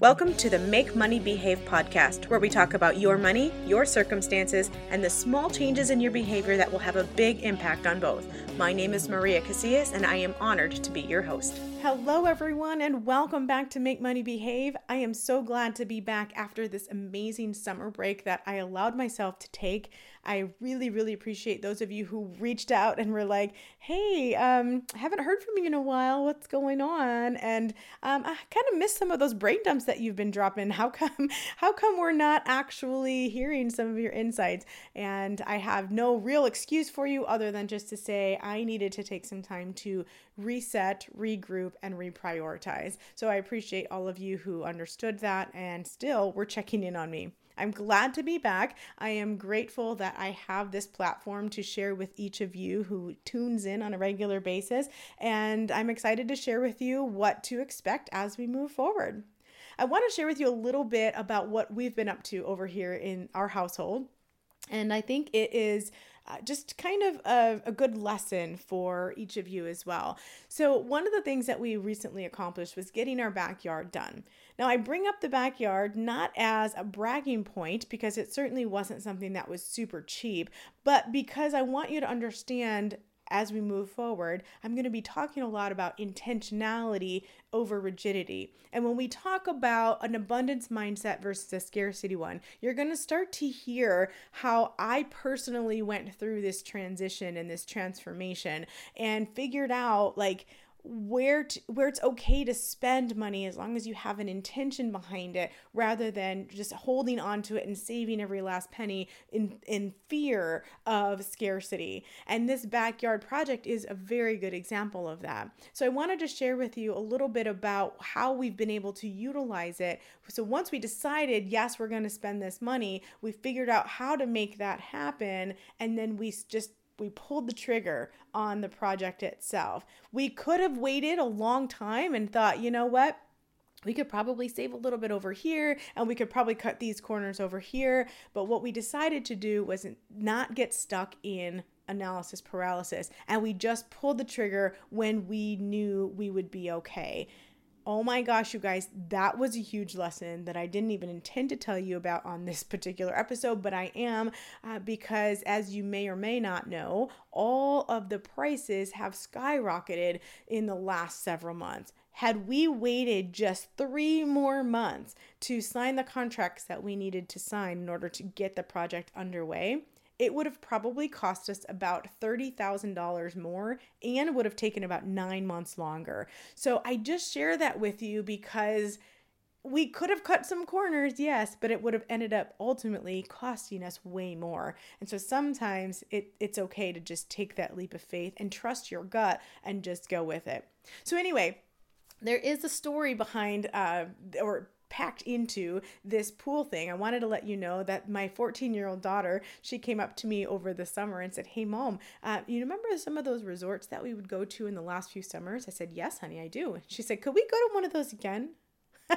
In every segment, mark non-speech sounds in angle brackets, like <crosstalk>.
Welcome to the Make Money Behave podcast, where we talk about your money, your circumstances, and the small changes in your behavior that will have a big impact on both. My name is Maria Casillas, and I am honored to be your host. Hello, everyone, and welcome back to Make Money Behave. I am so glad to be back after this amazing summer break that I allowed myself to take. I really, really appreciate those of you who reached out and were like, hey, um, I haven't heard from you in a while. What's going on? And um, I kind of missed some of those brain dumps that you've been dropping. How come, <laughs> how come we're not actually hearing some of your insights? And I have no real excuse for you other than just to say I needed to take some time to reset, regroup, and reprioritize. So I appreciate all of you who understood that and still were checking in on me. I'm glad to be back. I am grateful that I have this platform to share with each of you who tunes in on a regular basis. And I'm excited to share with you what to expect as we move forward. I want to share with you a little bit about what we've been up to over here in our household. And I think it is uh, just kind of a, a good lesson for each of you as well. So, one of the things that we recently accomplished was getting our backyard done. Now, I bring up the backyard not as a bragging point because it certainly wasn't something that was super cheap, but because I want you to understand as we move forward, I'm going to be talking a lot about intentionality over rigidity. And when we talk about an abundance mindset versus a scarcity one, you're going to start to hear how I personally went through this transition and this transformation and figured out like where to, where it's okay to spend money as long as you have an intention behind it rather than just holding on to it and saving every last penny in in fear of scarcity. And this backyard project is a very good example of that. So I wanted to share with you a little bit about how we've been able to utilize it. So once we decided yes, we're going to spend this money, we figured out how to make that happen and then we just we pulled the trigger on the project itself. We could have waited a long time and thought, you know what? We could probably save a little bit over here and we could probably cut these corners over here. But what we decided to do was not get stuck in analysis paralysis and we just pulled the trigger when we knew we would be okay. Oh my gosh, you guys, that was a huge lesson that I didn't even intend to tell you about on this <laughs> particular episode, but I am uh, because, as you may or may not know, all of the prices have skyrocketed in the last several months. Had we waited just three more months to sign the contracts that we needed to sign in order to get the project underway, it would have probably cost us about $30,000 more and would have taken about nine months longer. So I just share that with you because we could have cut some corners, yes, but it would have ended up ultimately costing us way more. And so sometimes it, it's okay to just take that leap of faith and trust your gut and just go with it. So, anyway, there is a story behind, uh, or packed into this pool thing. I wanted to let you know that my 14 year old daughter, she came up to me over the summer and said, Hey, mom, uh, you remember some of those resorts that we would go to in the last few summers? I said, Yes, honey, I do. She said, Could we go to one of those again? <laughs>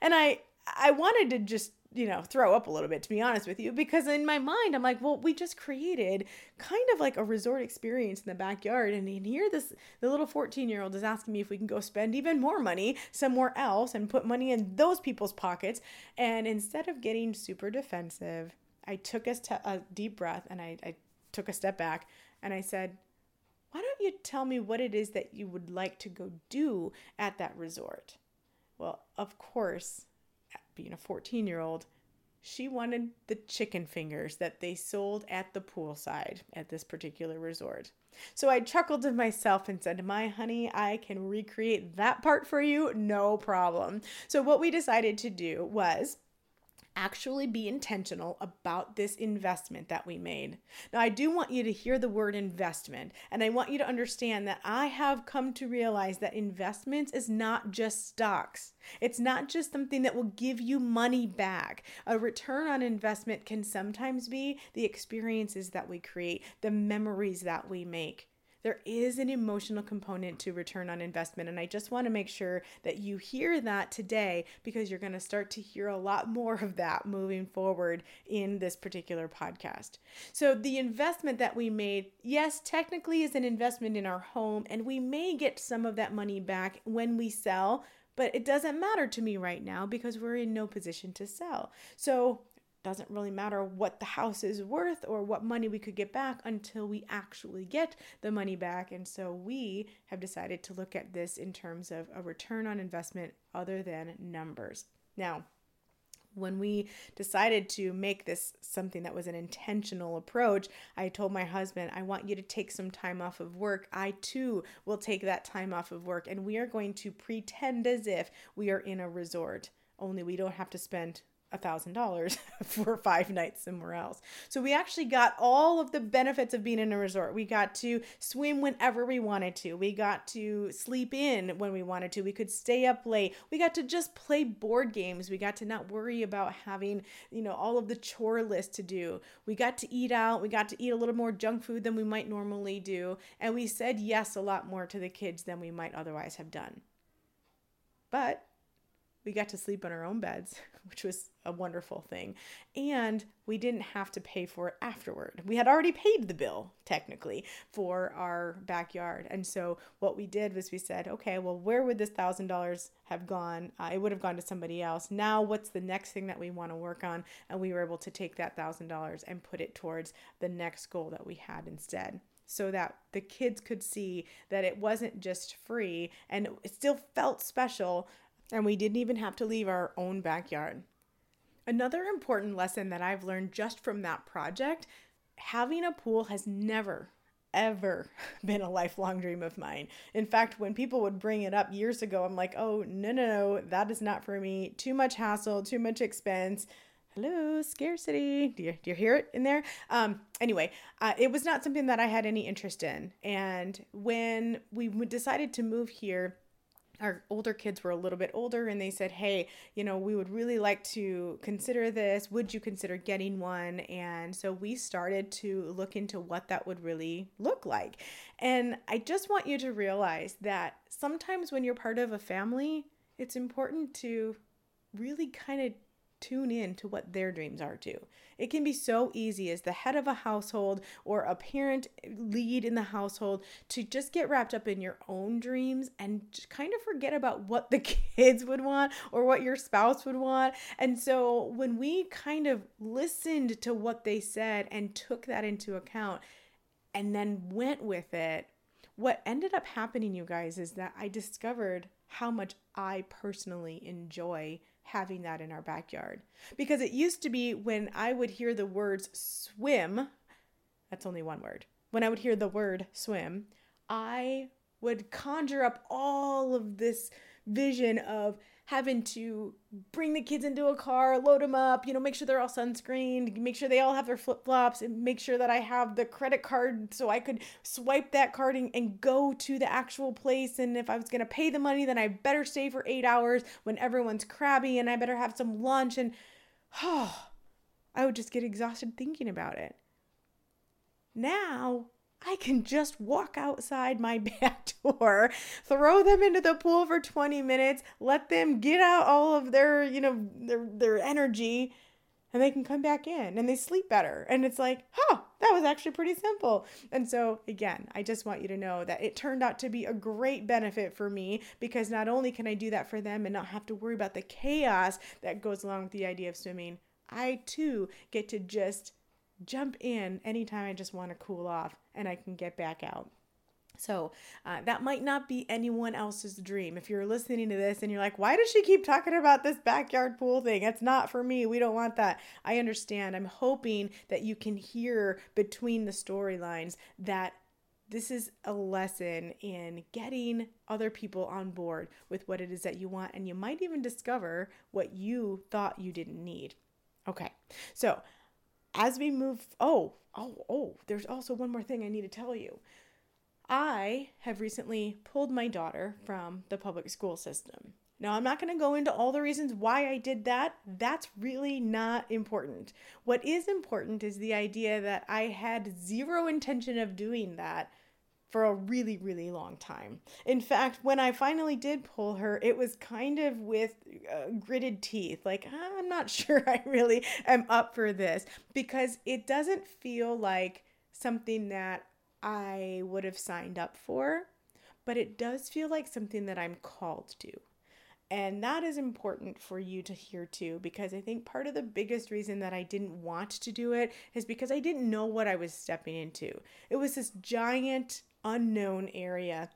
and I, I wanted to just you know, throw up a little bit, to be honest with you, because in my mind, I'm like, well, we just created kind of like a resort experience in the backyard. And in here, this, the little 14 year old is asking me if we can go spend even more money somewhere else and put money in those people's pockets. And instead of getting super defensive, I took a, st- a deep breath and I, I took a step back and I said, why don't you tell me what it is that you would like to go do at that resort? Well, of course, being a 14 year old, she wanted the chicken fingers that they sold at the poolside at this particular resort. So I chuckled to myself and said, My honey, I can recreate that part for you, no problem. So, what we decided to do was actually be intentional about this investment that we made. Now, I do want you to hear the word investment, and I want you to understand that I have come to realize that investments is not just stocks. It's not just something that will give you money back. A return on investment can sometimes be the experiences that we create, the memories that we make there is an emotional component to return on investment. And I just want to make sure that you hear that today because you're going to start to hear a lot more of that moving forward in this particular podcast. So, the investment that we made, yes, technically is an investment in our home, and we may get some of that money back when we sell but it doesn't matter to me right now because we're in no position to sell. So doesn't really matter what the house is worth or what money we could get back until we actually get the money back. And so we have decided to look at this in terms of a return on investment other than numbers. Now, when we decided to make this something that was an intentional approach, I told my husband, I want you to take some time off of work. I too will take that time off of work, and we are going to pretend as if we are in a resort. Only we don't have to spend $1,000 <laughs> for five nights somewhere else. So we actually got all of the benefits of being in a resort. We got to swim whenever we wanted to. We got to sleep in when we wanted to. We could stay up late. We got to just play board games. We got to not worry about having, you know, all of the chore list to do. We got to eat out. We got to eat a little more junk food than we might normally do. And we said yes a lot more to the kids than we might otherwise have done. But we got to sleep in our own beds, <laughs> which was a wonderful thing. And we didn't have to pay for it afterward. We had already paid the bill, technically, for our backyard. And so what we did was we said, okay, well, where would this $1,000 have gone? Uh, it would have gone to somebody else. Now, what's the next thing that we want to work on? And we were able to take that $1,000 and put it towards the next goal that we had instead so that the kids could see that it wasn't just free and it still felt special and we didn't even have to leave our own backyard. Another important lesson that I've learned just from that project having a pool has never, ever <laughs> been a lifelong dream of mine. In fact, when people would bring it up years ago, I'm like, oh, no, no, no, that is not for me. Too much hassle, too much expense. Hello, scarcity. Do you, do you hear it in there? Um, anyway, uh, it was not something that I had any interest in. And when we decided to move here, our older kids were a little bit older and they said, Hey, you know, we would really like to consider this. Would you consider getting one? And so we started to look into what that would really look like. And I just want you to realize that sometimes when you're part of a family, it's important to really kind of tune in to what their dreams are too. It can be so easy as the head of a household or a parent lead in the household to just get wrapped up in your own dreams and kind of forget about what the <laughs> kids would want or what your spouse would want. And so when we kind of listened to what they said and took that into account and then went with it, what ended up happening, you guys, is that I discovered how much I personally enjoy having that in our backyard. Because it used to be when I would hear the words swim, that's only one word. When I would hear the word swim, I would conjure up all of this vision of having to bring the kids into a car, load them up, you know, make sure they're all sunscreened, make sure they all have their flip flops, and make sure that I have the credit card so I could swipe that card and, and go to the actual place. And if I was to pay the money, then I better stay for eight hours when everyone's crabby and I better have some lunch. And oh, <sighs> I would just get exhausted thinking about it. Now I can just walk outside my <laughs> back door, throw them into the pool for 20 minutes, let them get out all of their, you know, their their energy and they can come back in and they sleep better. And it's like, "Huh, that was actually pretty simple." And so, again, I just want you to know that it turned out to be a great benefit for me because not only can I do that for them and not have to worry about the chaos that goes along with the idea of swimming, I too get to just jump in anytime I just want to cool off and I can get back out. So uh, that might not be anyone else's dream. If you're listening to this and you're like, why does she keep talking about this backyard pool thing? It's not for me. We don't want that. I understand. I'm hoping that you can hear between the storylines that this is a lesson in getting other people on board with what it is that you want. And you might even discover what you thought you didn't need. Okay. So as we move, oh, oh, oh, there's also one more thing I need to tell you. I have recently pulled my daughter from the public school system. Now, I'm not going to go into all the reasons why I did that. That's really not important. What is important is the idea that I had zero intention of doing that for a really, really long time. In fact, when I finally did pull her, it was kind of with uh, gritted teeth. Like, I'm not <laughs> sure I really am up for this because it doesn't feel like something that I would have signed up for, but it does feel like something that I'm called to. And that is important for you to hear too, because I think part of the biggest reason that I didn't want to do it is because I didn't know what I was stepping into. It was this giant unknown area.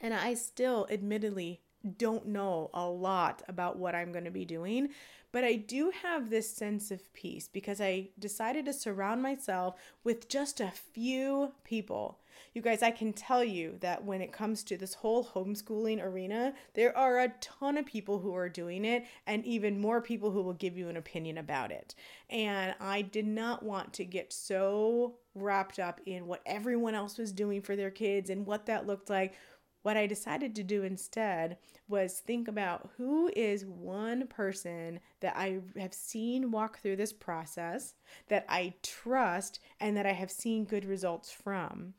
And I still, admittedly, don't know a lot about what I'm going to be doing, but I do have this sense of peace because I decided to surround myself with just a few people. You guys, I can tell you that when it comes to this whole homeschooling arena, there are a ton of people who are doing it and even more people who will give you an opinion about it. And I did not want to get so wrapped up in what everyone else was doing for their kids and what that looked like what I decided to do instead was think about who is one person that I have seen walk through this process, that I trust, and that I have seen good results from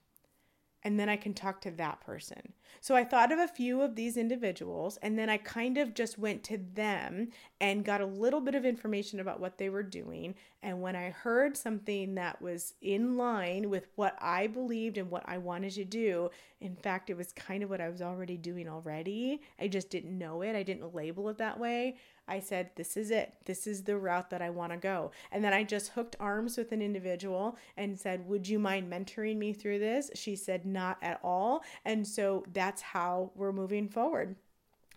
and then I can talk to that person. So I thought of a few of these individuals and then I kind of just went to them and got a little bit of information about what they were doing. And when I heard something that was in line with what I believed and what I wanted to do, in fact, it was kind of what I was already doing already. I just didn't know it, I didn't label it that way. I said, This is it. This is the route that I want to go. And then I just hooked arms with an individual and said, Would you mind mentoring me through this? She said, Not at all. And so that's how we're moving forward.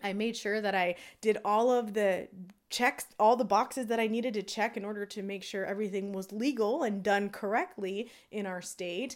I made sure that I did all of the checks, all the boxes that I needed to check in order to make sure everything was legal and done correctly in our state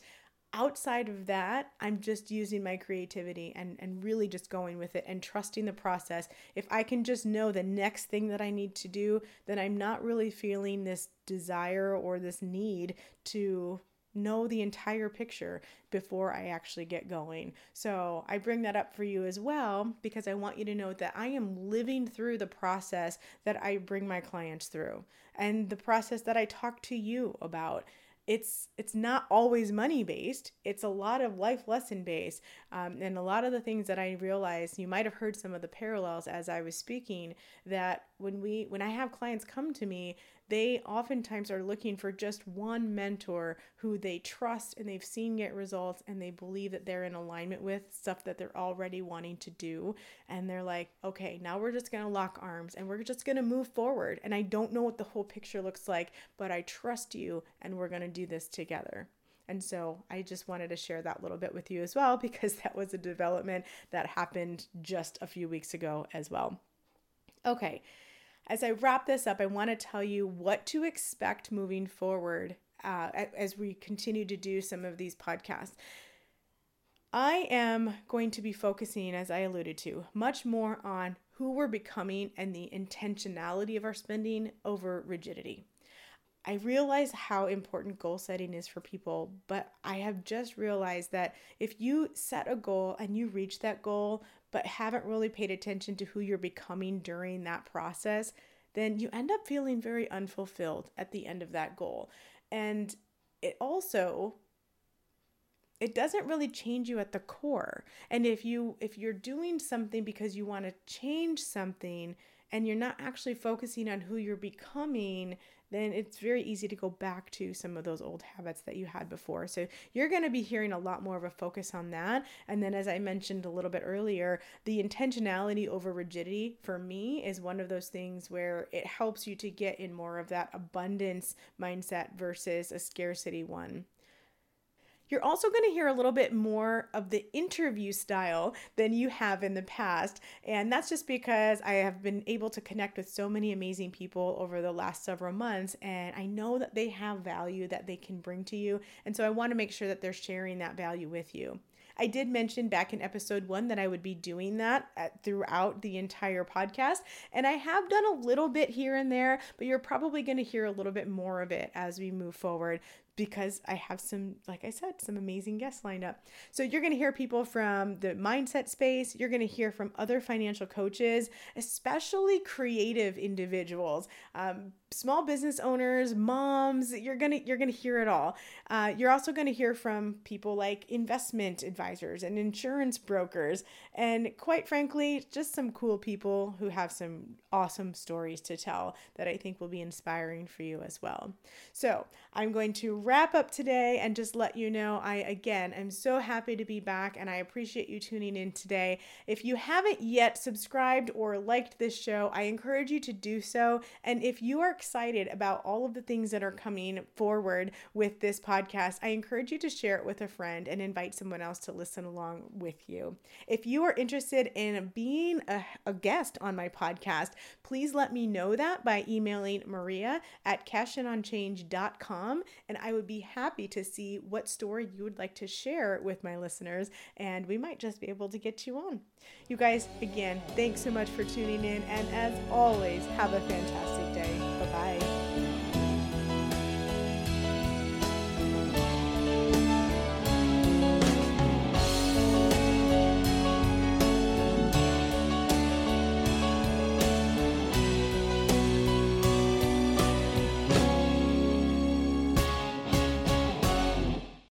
outside of that, I'm just using my creativity and, and really just going with it and trusting the process. If I can just know the next thing that I need to do, then I'm not really feeling this desire or this need to know the entire picture before I actually get going. So I bring that up for you as well because I want you to know that I am living through the process that I bring my clients through and the process that I talk to you about it's it's not always money based it's a lot of life lesson based um, and a lot of the things that i realized you might have heard some of the parallels as i was speaking that when we when i have clients come to me they oftentimes are looking for just one mentor who they trust and they've seen get results and they believe that they're in alignment with stuff that they're already wanting to do. And they're like, okay, now we're just going to lock arms and we're just going to move forward. And I don't know what the whole picture looks like, but I trust you and we're going to do this together. And so I just wanted to share that little bit with you as well <laughs> because that was a development that happened just a few weeks ago as well. Okay, as I wrap this up, I want to tell you what to expect moving forward uh, as we continue to do some of these podcasts. I am going to be focusing, as I alluded to, much more on who we're becoming and the intentionality of our spending over rigidity. I realize how important goal setting is for people, but I have just realized that if you set a goal and you reach that goal, but haven't really paid attention to who you're becoming during that process, then you end up feeling very unfulfilled at the end of that goal. And it also it doesn't really change you at the core. And if you if you're doing something because you want to change something and you're not actually focusing on who you're becoming, then it's very easy to go back to some of those old habits that you had before. So you're going to be hearing a lot more of a focus on that. And then, as I mentioned a little bit earlier, the intentionality over rigidity for me is one of those things where it helps you to get in more of that abundance mindset versus a scarcity one. You're also going to hear a little bit more of the interview style than you have in the past. And that's just because I have been able to connect with so many amazing people over the last several months. And I know that they have value that they can bring to you. And so I want to make sure that they're sharing that value with you. I did mention back in episode one that I would be doing that at, throughout the entire podcast. And I have done a little bit here and there, but you're probably going to hear a little bit more of it as we move forward because I have some, like I said, some amazing guests lined up. So you're going to hear people from the mindset space. You're going to hear from other financial coaches, especially creative individuals. Um, small business owners, moms. You're gonna you're gonna hear it all. Uh, you're also gonna hear from people like investment advisors and insurance brokers, and quite frankly, just some cool people who have some awesome stories to tell that I think will be inspiring for you as well. So I'm going to wrap up today and just let you know I again am so happy to be back, and I appreciate you tuning in today. If you haven't yet subscribed or liked this show, I encourage you to do so. And if you are excited about all of the things that are coming forward with this podcast, I encourage you to share it with a friend and invite someone else to listen along with you. If you are interested in being a, a guest on my podcast, please let me know that by emailing maria at cashingonchange.com and I would be happy to see what story you would like to share with my listeners and we might just be able to get you on. You guys, again, thanks so much for tuning in and as always, have a fantastic day. Bye bye.